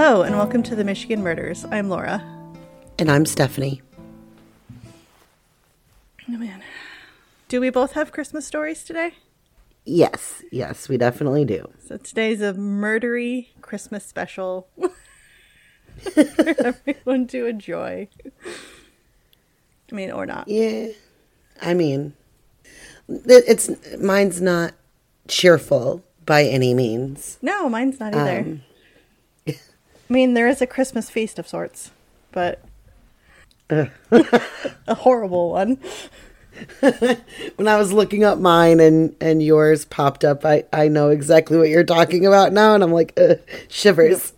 Hello, and welcome to the Michigan Murders. I'm Laura. And I'm Stepfanie. Oh, man. Do we both have Christmas stories today? Yes, yes, we definitely do. So today's a murdery Christmas special for everyone to enjoy. I mean, or not. Yeah. I mean, it's mine's not cheerful by any means. No, mine's not either. Um, I mean, there is a Christmas feast of sorts, but a horrible one. When I was looking up mine and and yours popped up, I I know exactly what you're talking about now, and I'm like uh, shivers.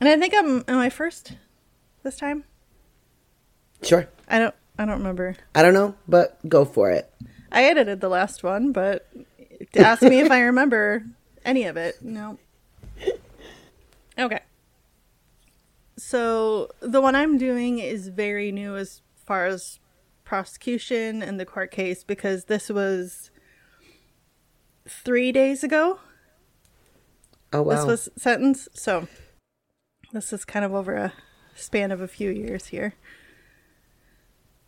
And I think I'm am I first this time? sure. I don't I don't remember. I don't know, but go for it. I edited the last one, but to ask me if I remember any of it, no. Okay. So the one I'm doing is very new as far as prosecution and the court case because this was three days ago. Oh wow. This was sentenced, so this is kind of over a span of a few years here.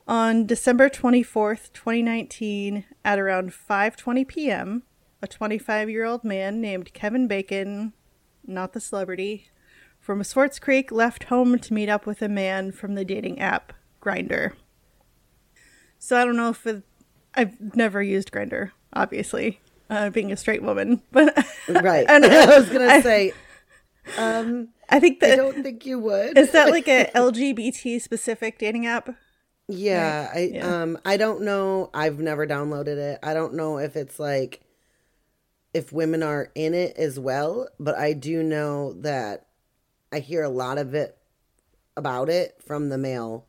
On December 24th, 2019, at around 5:20 p.m., a 25-year-old man named Kevin Bacon, not the celebrity, from Swartz Creek left home to meet up with a man from the dating app Grindr. So I don't know if it, I've never used Grindr, obviously, uh, being a straight woman, but right. and I was gonna I- say. Um, I think that I don't think you would. Is that like a LGBT specific dating app? Yeah, I Yeah. um I don't know. I've never downloaded it. I don't know if it's like if women are in it as well, but I do know that I hear a lot of it about it from the male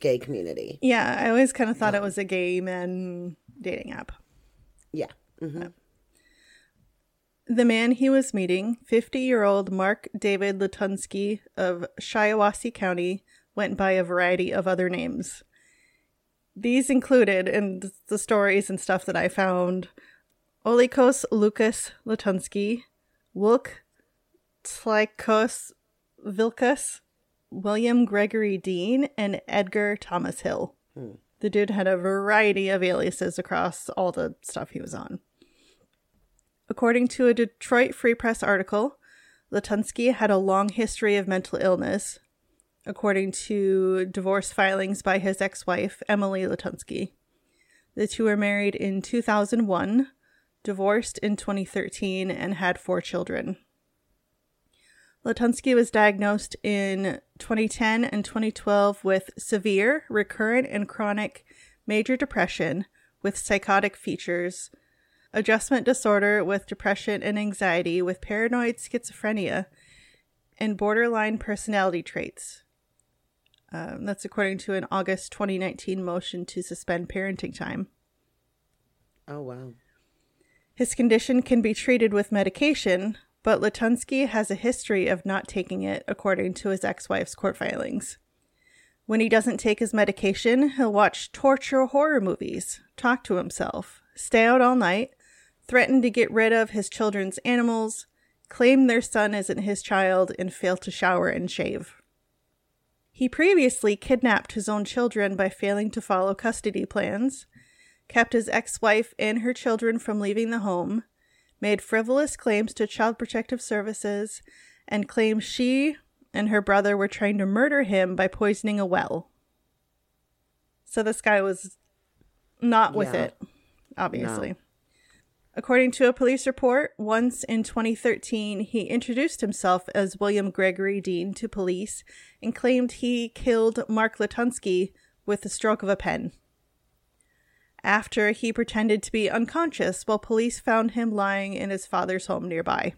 gay community. Yeah, I always kind of thought it was a gay men dating app. Yeah. hmm The man he was meeting, 50 year old Mark David Latunski of Shiawassee County, went by a variety of other names. These included, in the stories and stuff that I found, Olikos Lucas Latunski, Wilk Tlikos Vilkas, William Gregory Dean, and Edgar Thomas Hill. Hmm. The dude had a variety of aliases across all the stuff he was on. According to a Detroit Free Press article, Latunski had a long history of mental illness, according to divorce filings by his ex wife, Emily Latunski. The two were married in 2001, divorced in 2013, and had four children. Latunski was diagnosed in 2010 and 2012 with severe, recurrent, and chronic major depression with psychotic features, adjustment disorder with depression and anxiety with paranoid schizophrenia, and borderline personality traits. Um, that's according to an August 2019 motion to suspend parenting time. Oh wow. His condition can be treated with medication, but Latunski has a history of not taking it, according to his ex wife's court filings. When he doesn't take his medication, he'll watch torture horror movies, talk to himself, stay out all night, threaten to get rid of his children's animals, claim their son isn't his child, and fail to shower and shave. He previously kidnapped his own children by failing to follow custody plans, kept his ex wife and her children from leaving the home, made frivolous claims to Child Protective Services, and claimed she and her brother were trying to murder him by poisoning a well. So this guy was not with Yeah. it, obviously. According to a police report, once in 2013, he introduced himself as William Gregory Dean to police and claimed he killed Mark Latunski with the stroke of a pen. After he pretended to be unconscious while police found him lying in his father's home nearby.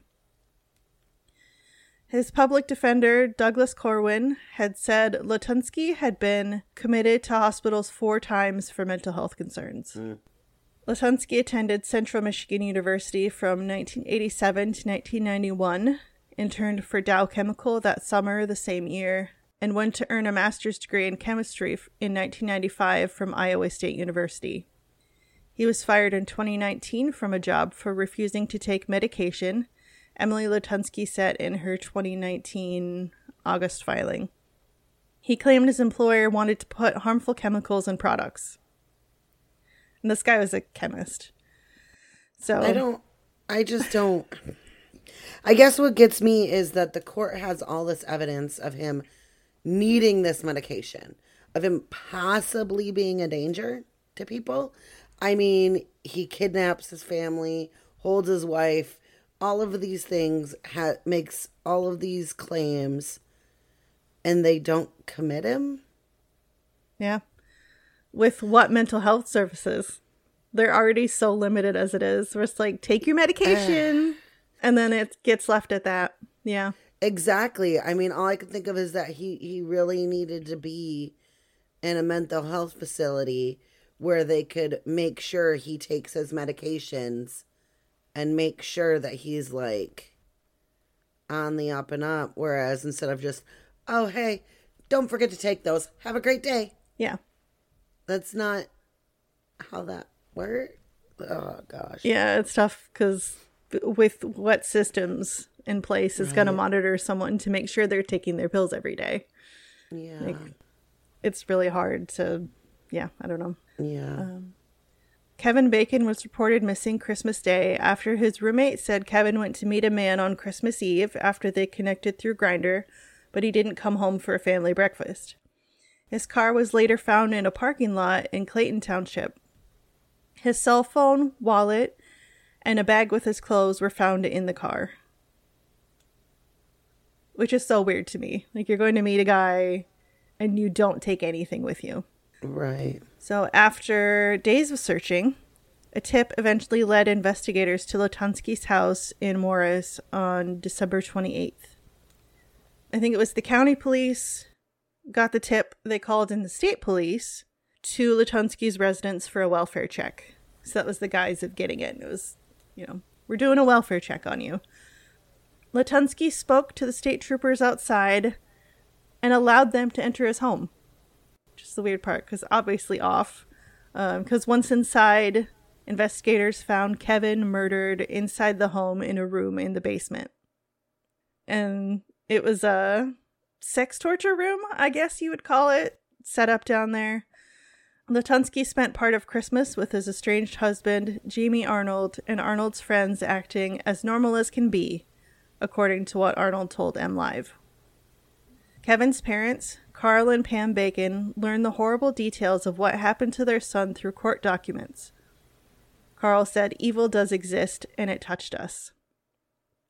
His public defender, Douglas Corwin, had said Latunski had been committed to hospitals four times for mental health concerns. Hmm. Latunski attended Central Michigan University from 1987 to 1991, interned for Dow Chemical that summer the same year, and went to earn a master's degree in chemistry in 1995 from Iowa State University. He was fired in 2019 from a job for refusing to take medication Emily Latunski said in her 2019 August filing. He claimed his employer wanted to put harmful chemicals in products. And this guy was a chemist. So I don't, I just don't. I guess what gets me is that the court has all this evidence of him needing this medication, of him possibly being a danger to people. I mean, he kidnaps his family, holds his wife, all of these things, ha- makes all of these claims, and they don't commit him. Yeah. With what mental health services? They're already so limited as it is. Where it's like, take your medication, and then it gets left at that. Yeah. Exactly. I mean, all I can think of is that he he really needed to be in a mental health facility where they could make sure he takes his medications and make sure that he's like on the up and up. Whereas instead of just oh hey don't forget to take those. Have a great day. Yeah. that's not how that works. Oh gosh. Yeah, it's tough because with what systems in place is going to monitor someone to make sure they're taking their pills every day. yeah. Like, it's really hard to, yeah, I don't know. Yeah um, Kevin Bacon was reported missing Christmas Day after his roommate said Kevin went to meet a man on Christmas Eve after they connected through Grindr, but he didn't come home for a family breakfast. His car was later found in a parking lot in Clayton Township. His cell phone, wallet, and a bag with his clothes were found in the car. Which is so weird to me. Like you're going to meet a guy and you don't take anything with you. right So, after days of searching, a tip eventually led investigators to Latunski's house in Morris on December 28th. I think it was the county police got the tip. They called in the state police to Latunski's residence for a welfare check. So, that was the guise of getting it. It was, you know, we're doing a welfare check on you. Latunski spoke to the state troopers outside and allowed them to enter his home which is the weird part because obviously off. Um, because once inside, investigators found Kevin murdered inside the home in a room in the basement. And it was a sex torture room, I guess you would call it, set up down there. Latunski spent part of Christmas with his estranged husband, Jamie Arnold, and Arnold's friends acting as normal as can be, according to what Arnold told M Live. Kevin's parents, Carl and Pam Bacon, learned the horrible details of what happened to their son through court documents. Carl said, Evil does exist, and it touched us.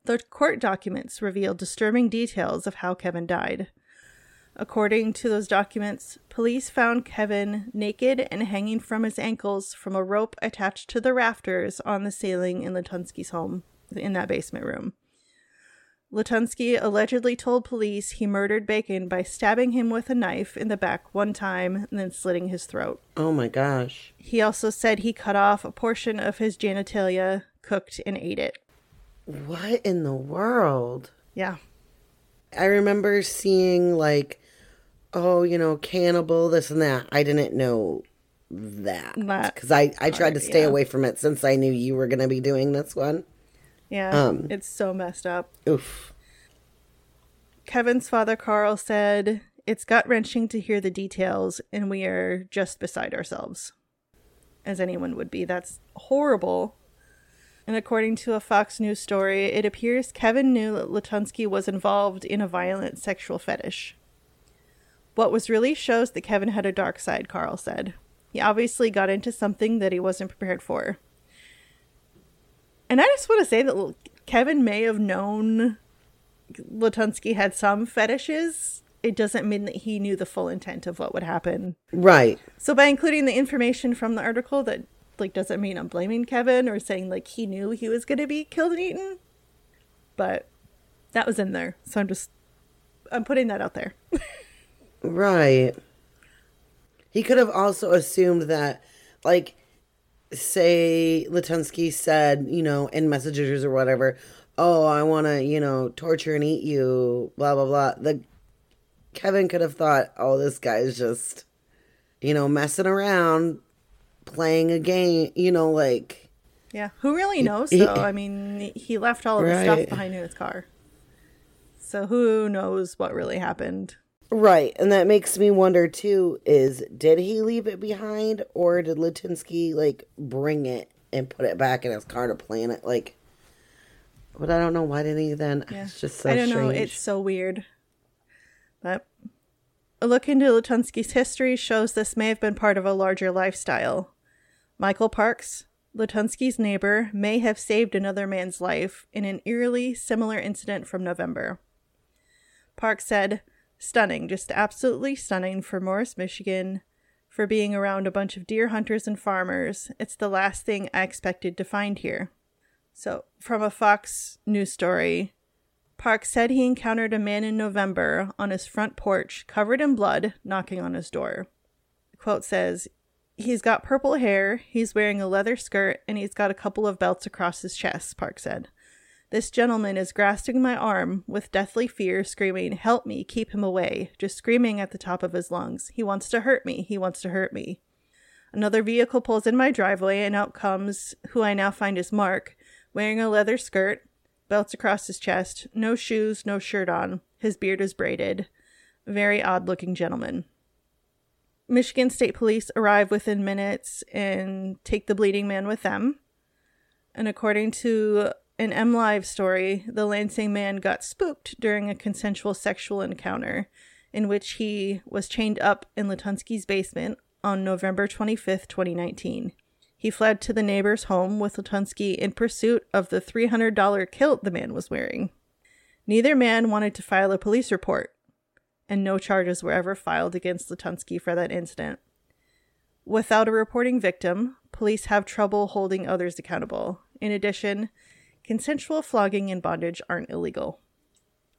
The court documents revealed disturbing details of how Kevin died. According to those documents, police found Kevin naked and hanging from his ankles from a rope attached to the rafters on the ceiling in Latunski's home, in that basement room. Latunski allegedly told police he murdered Bacon by stabbing him with a knife in the back one time and then slitting his throat. oh my gosh He also said he cut off a portion of his genitalia, cooked, and ate it. what in the world Yeah. I remember seeing like, oh, you know, cannibal, this and that. I didn't know that because I I tried to stay yeah. away from it since I knew you were gonna be doing this one. Yeah. Um, it's so messed up. Oof. Kevin's father, Carl, said, It's gut wrenching to hear the details, and we are just beside ourselves. As anyone would be. That's horrible. And according to a Fox News story, it appears Kevin knew that Latunski was involved in a violent sexual fetish. What was released shows that Kevin had a dark side, Carl said. He obviously got into something that he wasn't prepared for. And I just want to say that Kevin may have known Latunski had some fetishes. It doesn't mean that he knew the full intent of what would happen. Right. So by including the information from the article, that like doesn't mean I'm blaming Kevin or saying like he knew he was going to be killed and eaten. But that was in there, so I'm just I'm putting that out there. Right. He could have also assumed that, like, say Latunski said, you know, in messages or whatever, oh, I want to, you know, torture and eat you, blah, blah, blah. The Kevin could have thought, oh, this guy's just, you know, messing around, playing a game, you know, like, Yeah. Who really knows, he- though? I mean, he left all of the stuff behind in his car. So who knows what really happened? Right. And that makes me wonder too is did he leave it behind or did Latunski like bring it and put it back in his car to plan it? Like, but I don't know. Why didn't he then? Yeah. It's just so I don't strange. know. It's so weird. But a look into Latunski's history shows this may have been part of a larger lifestyle. Michael Parks, Latunski's neighbor, may have saved another man's life in an eerily similar incident from November. Parks said, Stunning, just absolutely stunning for Morris, Michigan, for being around a bunch of deer hunters and farmers. It's the last thing I expected to find here. So, from a Fox News story, Park said he encountered a man in November on his front porch, covered in blood, knocking on his door. The quote says, He's got purple hair, he's wearing a leather skirt, and he's got a couple of belts across his chest, Park said. This gentleman is grasping my arm with deathly fear, screaming, Help me, keep him away, just screaming at the top of his lungs. He wants to hurt me, he wants to hurt me. Another vehicle pulls in my driveway, and out comes who I now find is Mark, wearing a leather skirt, belts across his chest, no shoes, no shirt on. His beard is braided. Very odd looking gentleman. Michigan State Police arrive within minutes and take the bleeding man with them. And according to an M Live story, the Lansing man got spooked during a consensual sexual encounter in which he was chained up in Latunski's basement on November 25th, 2019. He fled to the neighbor's home with Latunski in pursuit of the $300 kilt the man was wearing. Neither man wanted to file a police report, and no charges were ever filed against Latunski for that incident. Without a reporting victim, police have trouble holding others accountable. In addition, consensual flogging and bondage aren't illegal.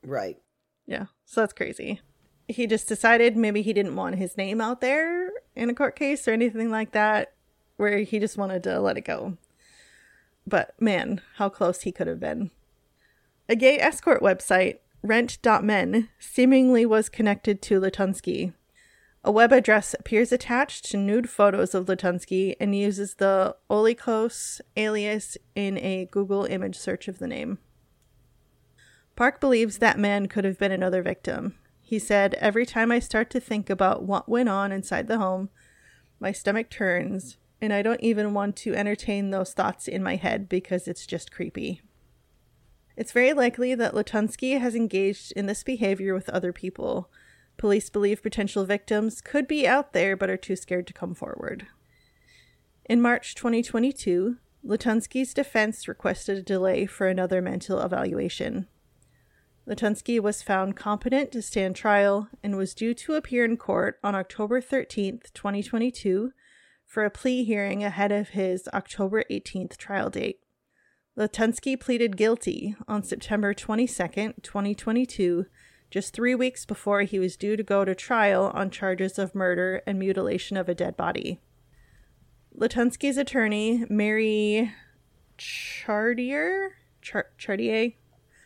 right. Yeah, so that's crazy. He just decided maybe he didn't want his name out there in a court case or anything like that, where he just wanted to let it go. But man, how close he could have been. A gay escort website, rent.men, seemingly was connected to Latunski. A web address appears attached to nude photos of Latunski and uses the Olikos alias in a Google image search of the name. Park believes that man could have been another victim. He said, Every time I start to think about what went on inside the home, my stomach turns, and I don't even want to entertain those thoughts in my head because it's just creepy. It's very likely that Latunski has engaged in this behavior with other people. Police believe potential victims could be out there but are too scared to come forward. In March 2022, Latunski's defense requested a delay for another mental evaluation. Latunski was found competent to stand trial and was due to appear in court on October 13th, 2022, for a plea hearing ahead of his October 18th trial date. Latunski pleaded guilty on September 22nd, 2022, just three weeks before he was due to go to trial on charges of murder and mutilation of a dead body. Latunski's attorney, Mary Chartier, Char- Chartier,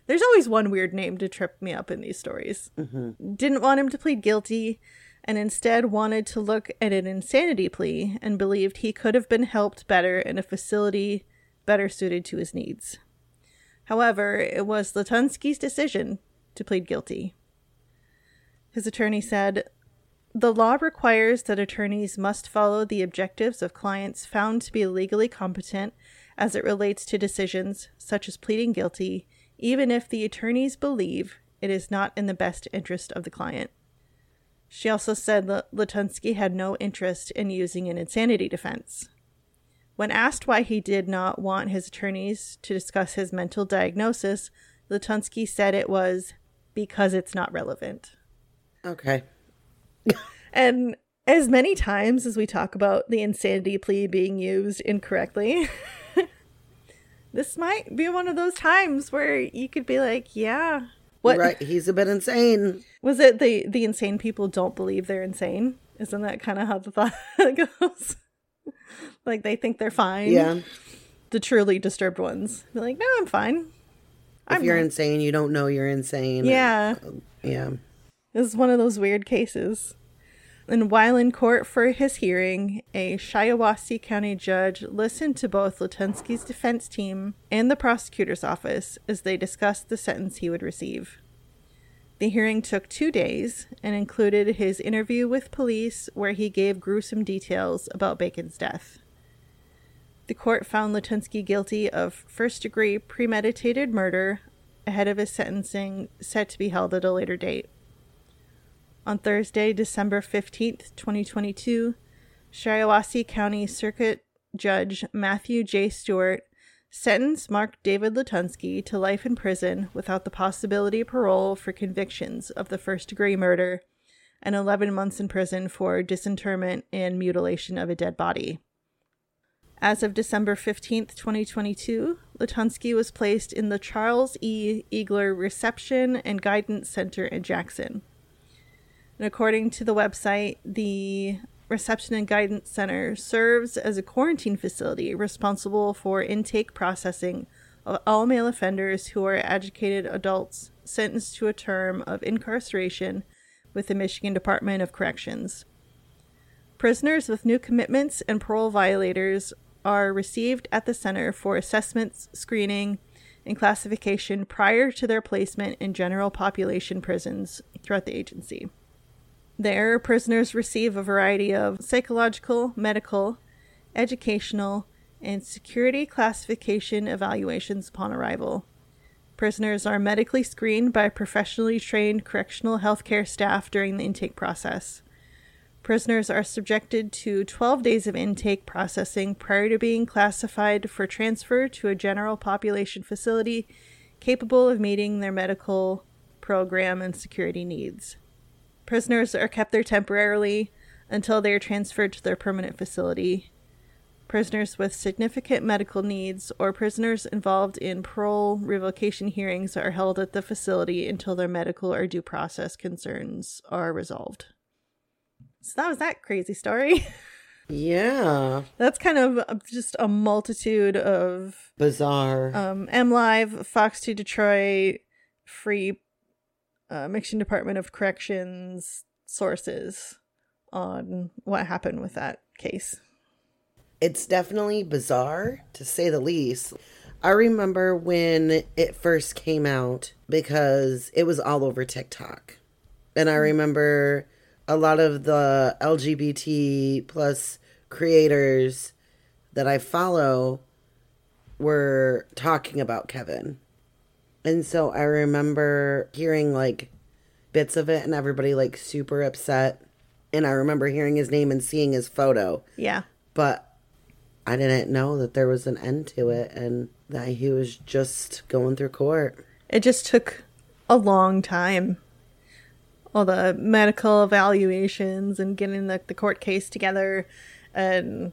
there's always one weird name to trip me up in these stories. Mm-hmm. Didn't want him to plead guilty and instead wanted to look at an insanity plea and believed he could have been helped better in a facility better suited to his needs. However, it was Latunski's decision to plead guilty. His attorney said, The law requires that attorneys must follow the objectives of clients found to be legally competent as it relates to decisions such as pleading guilty, even if the attorneys believe it is not in the best interest of the client. She also said that Latunski had no interest in using an insanity defense. When asked why he did not want his attorneys to discuss his mental diagnosis, Latunski said it was because it's not relevant. Okay. And as many times as we talk about the insanity plea being used incorrectly, this might be one of those times where you could be like, yeah. What Right. He's a bit insane. was it the the insane people don't believe they're insane? Isn't that kind of how the thought goes? like they think they're fine. Yeah. The truly disturbed ones. Be like, no, I'm fine. If I'm you're not. insane, you don't know you're insane. Yeah. Yeah. This is one of those weird cases. And while in court for his hearing, a Shiawassee County judge listened to both Latunski's defense team and the prosecutor's office as they discussed the sentence he would receive. The hearing took two days and included his interview with police, where he gave gruesome details about Bacon's death. The court found Latunski guilty of first degree premeditated murder ahead of his sentencing, set to be held at a later date. On Thursday, December 15th, 2022, Shiawassee County Circuit Judge Matthew J. Stewart sentenced Mark David Latunski to life in prison without the possibility of parole for convictions of the first degree murder and 11 months in prison for disinterment and mutilation of a dead body. As of December 15th, 2022, Latunski was placed in the Charles E. Egeler Reception and Guidance Center in Jackson. And according to the website, the Reception and Guidance Center serves as a quarantine facility responsible for intake processing of all male offenders who are educated adults sentenced to a term of incarceration with the Michigan Department of Corrections. Prisoners with new commitments and parole violators are received at the center for assessments, screening, and classification prior to their placement in general population prisons throughout the agency. There, prisoners receive a variety of psychological, medical, educational, and security classification evaluations upon arrival. Prisoners are medically screened by professionally trained correctional healthcare staff during the intake process. Prisoners are subjected to 12 days of intake processing prior to being classified for transfer to a general population facility capable of meeting their medical program and security needs. Prisoners are kept there temporarily until they are transferred to their permanent facility. Prisoners with significant medical needs or prisoners involved in parole revocation hearings are held at the facility until their medical or due process concerns are resolved. So that was that crazy story. Yeah. That's kind of just a multitude of Bizarre. um, M Live, Fox 2 Detroit, Free, uh, Michigan Department of Corrections sources on what happened with that case. it's definitely bizarre to say the least. I remember when it first came out because it was all over TikTok. And I remember a lot of the LGBT plus creators that I follow were talking about Kevin. And so I remember hearing like bits of it and everybody like super upset. And I remember hearing his name and seeing his photo Yeah. but I didn't know that there was an end to it and that he was just going through court. It just took a long time. All the medical evaluations and getting the, the court case together. And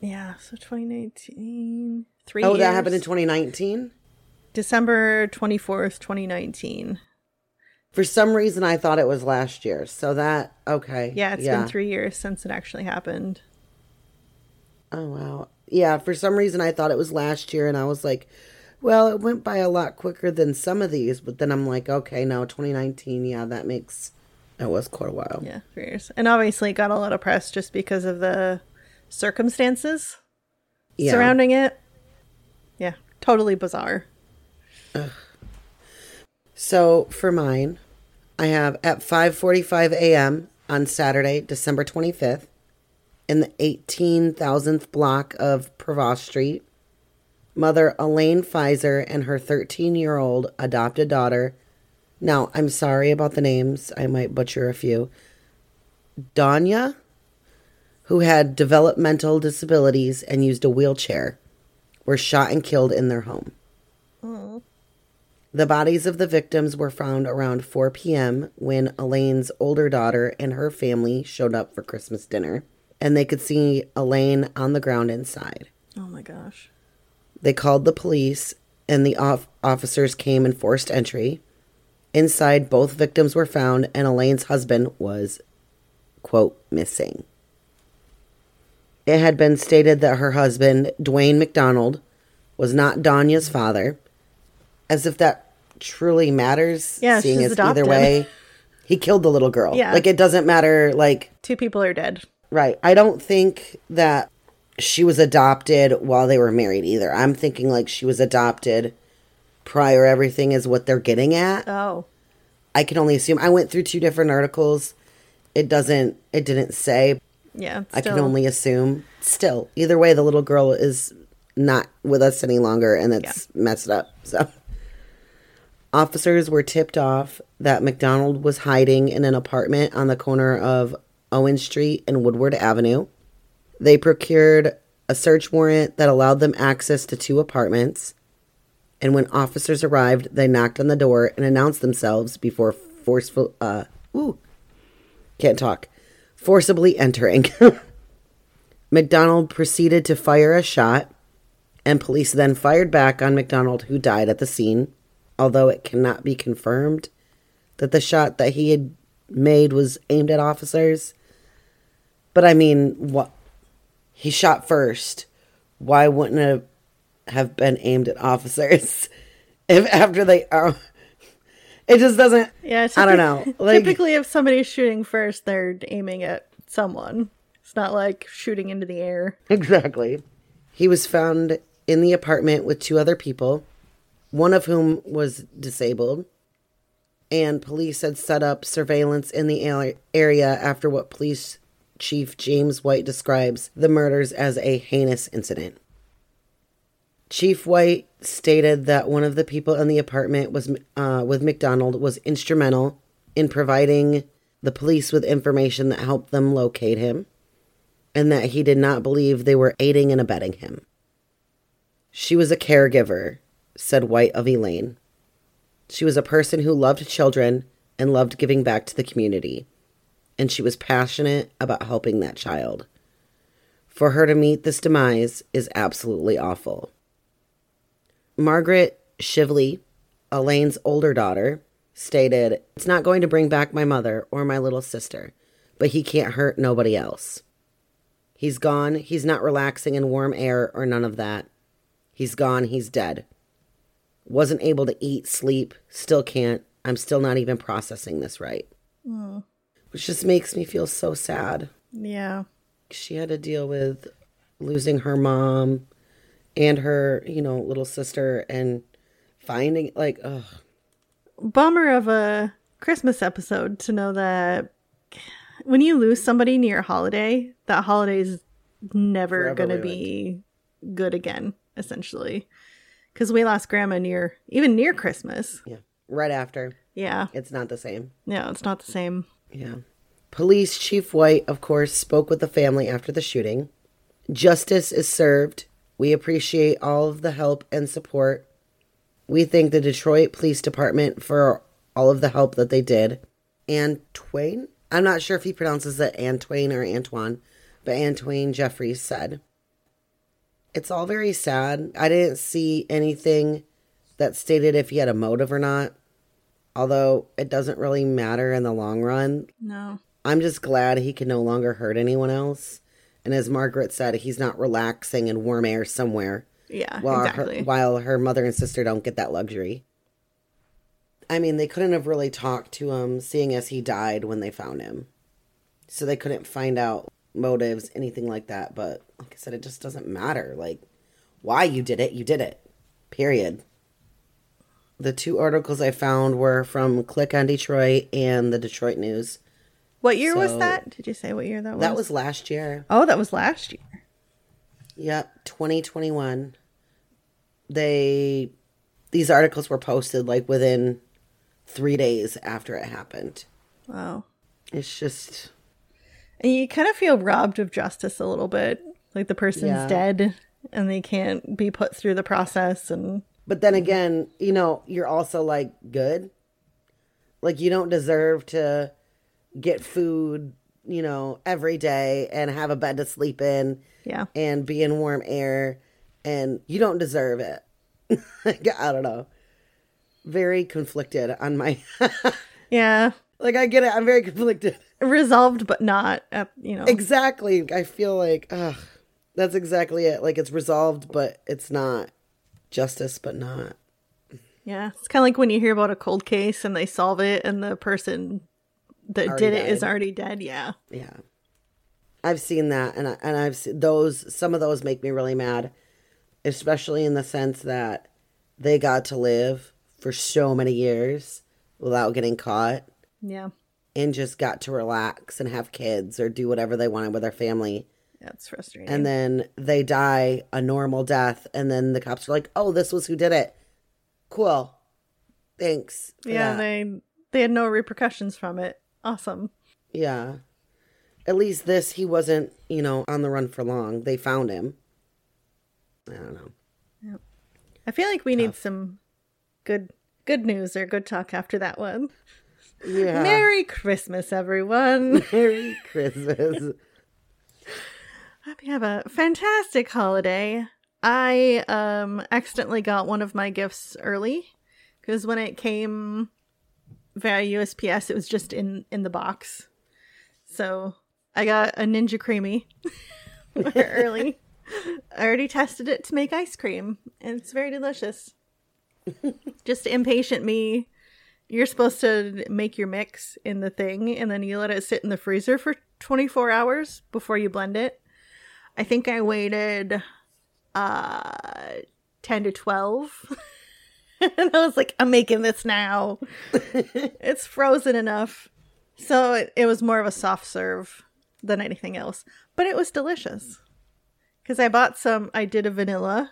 yeah, so 2019. Three Oh, that happened in 2019? December 24th, 2019. For some reason, I thought it was last year. So that, okay. Yeah, it's yeah. been three years since it actually happened. Oh, wow. Yeah, for some reason, I thought it was last year. And I was like, well, it went by a lot quicker than some of these. But then I'm like, okay, no, 2019. Yeah, that makes, it was quite a while. Yeah, three years. And obviously got a lot of press just because of the circumstances Yeah. surrounding it. Yeah, totally bizarre. So for mine, I have at 5:45 a.m. on Saturday, December 25th, in the 18,000th block of Provost Street, mother Elaine Pfizer and her 13-year-old adopted daughter. Now, I'm sorry about the names. I might butcher a few. Danya, who had developmental disabilities and used a wheelchair, were shot and killed in their home. The bodies of the victims were found around 4 p.m. when Elaine's older daughter and her family showed up for Christmas dinner, and they could see Elaine on the ground inside. Oh my gosh. They called the police, and the off- officers came and forced entry. Inside, both victims were found, and Elaine's husband was, quote, missing. It had been stated that her husband, Dwane McDonald, was not Danya's father, as if that truly matters, Yeah, seeing as either way, He killed the little girl. Yeah. Like it doesn't matter like Two people are dead. right. I don't think that she was adopted while they were married either. I'm thinking like she was adopted prior everything is what they're getting at. Oh. I can only assume. I went through two different articles. It doesn't it didn't say. Yeah. I can only assume. Still, either way the little girl is not with us any longer and it's messed up. So Officers were tipped off that McDonald was hiding in an apartment on the corner of Owen Street and Woodward Avenue. They procured a search warrant that allowed them access to two apartments. And when officers arrived, they knocked on the door and announced themselves before forceful uh ooh can't talk. Forcibly entering. McDonald proceeded to fire a shot, and police then fired back on McDonald, who died at the scene, although it cannot be confirmed that the shot that he had made was aimed at officers. But I mean, what he shot first. Why wouldn't it have been aimed at officers if after they are? It just doesn't. Yeah. I don't know. Like, typically, if somebody's shooting first, they're aiming at someone. It's not like shooting into the air. Exactly. He was found in the apartment with two other people, one of whom was disabled. And police had set up surveillance in the area after what police chief James White describes the murders as a heinous incident. Chief White stated that one of the people in the apartment was uh, with McDonald was instrumental in providing the police with information that helped them locate him and that he did not believe they were aiding and abetting him. She was a caregiver, said White of Elaine. She was a person who loved children and loved giving back to the community, and she was passionate about helping that child. For her to meet this demise is absolutely awful. Margaret Shively, Elaine's older daughter, stated, It's not going to bring back my mother or my little sister, but he can't hurt nobody else. He's gone. He's not relaxing in warm air or none of that. He's gone. He's dead. Wasn't able to eat, sleep, still can't. I'm still not even processing this right. Hmm. Which just makes me feel so sad. Yeah. She had to deal with losing her mom and her, you know, little sister and finding, like, ugh. Bummer of a Christmas episode to know that when you lose somebody near a holiday, that holiday is never going to be good again, essentially. Because we lost grandma near, even near Christmas. Yeah. Right after. Yeah. It's not the same. No, it's not the same. Yeah. Police Chief White, of course, spoke with the family after the shooting. Justice is served. We appreciate all of the help and support. We thank the Detroit Police Department for all of the help that they did. Antwain? I'm not sure if he pronounces it Antwain or Antoine, but Antwain Jeffries said. It's all very sad. I didn't see anything that stated if he had a motive or not, although it doesn't really matter in the long run. No. I'm just glad he can no longer hurt anyone else. And as Margaret said, he's not relaxing in warm air somewhere Yeah, while, exactly. her, while her mother and sister don't get that luxury. I mean, they couldn't have really talked to him, seeing as he died when they found him. So they couldn't find out motives, anything like that. But like I said, it just doesn't matter. Like, why you did it, you did it. Period. The two articles I found were from Click on Detroit and the Detroit News. what year was that? Did you say what year that was? That was last year. Oh, that was last year. Yep, 2021. They these articles were posted like within 3 days after it happened. Wow. It's just you kind of feel robbed of justice a little bit. Like the person's Yeah. dead and they can't be put through the process and but then again, you know, you're also like good. Like you don't deserve to get food, you know, every day and have a bed to sleep in yeah. and be in warm air and you don't deserve it. I don't know. Very conflicted on my Yeah. like I get it. I'm very conflicted. Resolved but not at you know Exactly. I feel like, ugh, that's exactly it. Like it's resolved, but it's not justice, but not. Yeah. It's kinda like when you hear about a cold case and they solve it and the person that Already did it is died. already dead. Yeah. Yeah. I've seen that and I, and I've seen those some of those make me really mad, especially in the sense that they got to live for so many years without getting caught Yeah. And just got to relax and have kids or do whatever they wanted with their family. That's frustrating. And then they die a normal death and then the cops are like, "Oh, this was who did it." Cool. Thanks. for yeah, that." they they had no repercussions from it. Awesome. Yeah. At least this, he wasn't, you know, on the run for long. They found him. I don't know. I feel like we need some good good news or good talk after that one. Yeah. Merry Christmas, everyone. Merry Christmas. Hope you have a fantastic holiday. I um accidentally got one of my gifts early because when it came via USPS, it was just in in the box. So I got a Ninja CREAMi early. I already tested it to make ice cream, and it's very delicious. just impatient me. You're supposed to make your mix in the thing, and then you let it sit in the freezer for 24 hours before you blend it. I think I waited uh 10 to 12. and I was like, I'm making this now. it's frozen enough. So it, it was more of a soft serve than anything else. But it was delicious. Because I bought some, I did a vanilla,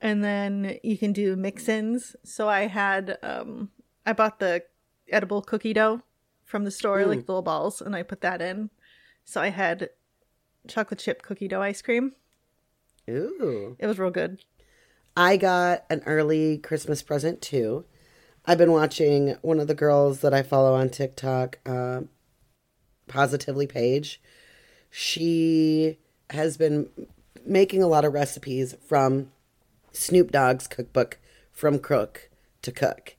and then you can do mix ins. So I had, um, I bought the edible cookie dough from the store, like little balls, and I put that in. So I had chocolate chip cookie dough ice cream. Ooh. It was real good. I got an early Christmas present too. I've been watching one of the girls that I follow on TikTok, uh, Positively Page. She has been making a lot of recipes from Snoop Dogg's cookbook, From Crook to Cook.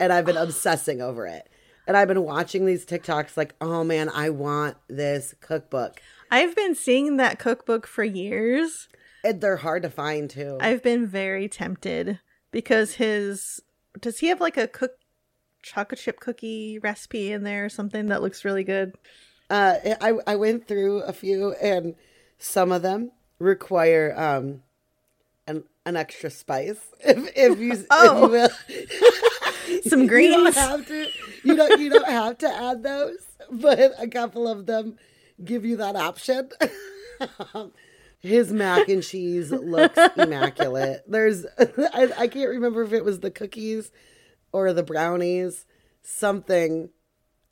And I've been obsessing over it. And I've been watching these TikToks like, oh man, I want this cookbook. I've been seeing that cookbook for years. And they're hard to find too. I've been very tempted because his does he have like a cook chocolate chip cookie recipe in there or something that looks really good? Uh, I I went through a few, and some of them require um an an extra spice. If if you Oh. if you will. Some you greens. don't have to. You don't you don't have to add those, but a couple of them give you that option. His mac and cheese looks immaculate. There's I, I can't remember if it was the cookies or the brownies. Something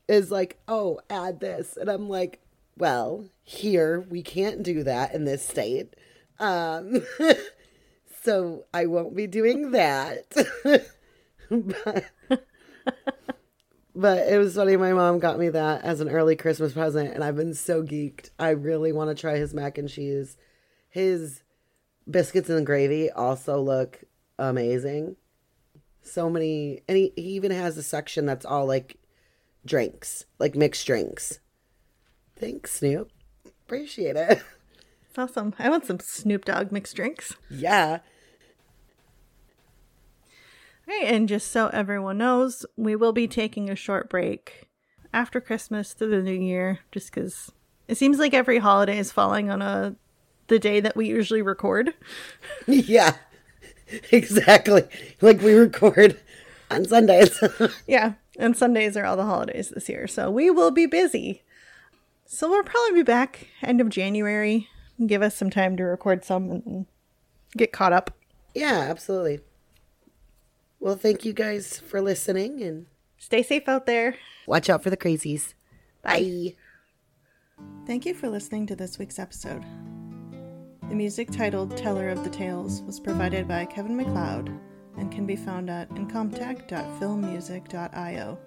is like, oh, add this. And I'm like, well, here we can't do that in this state. Um, so I won't be doing that. But, but it was funny. My mom got me that as an early Christmas present, and I've been so geeked. I really want to try his mac and cheese. His biscuits and gravy also look amazing. So many, and he, he even has a section that's all like drinks, like mixed drinks. Thanks, Snoop. Appreciate it. It's awesome. I want some Snoop Dogg mixed drinks. Yeah. Right, and just so everyone knows, we will be taking a short break after Christmas through the new year, just because it seems like every holiday is falling on a the day that we usually record. Yeah. Exactly. Like we record on Sundays. Yeah, and Sundays are all the holidays this year, so we will be busy. So we'll probably be back end of January. Give us some time to record some and get caught up. yeah, absolutely. Well, thank you guys for listening and Stay safe out there. watch out for the crazies. Bye. Thank you for listening to this week's episode. The music titled Teller of the Tales was provided by Kevin MacLeod and can be found at incompetech.filmmusic.io.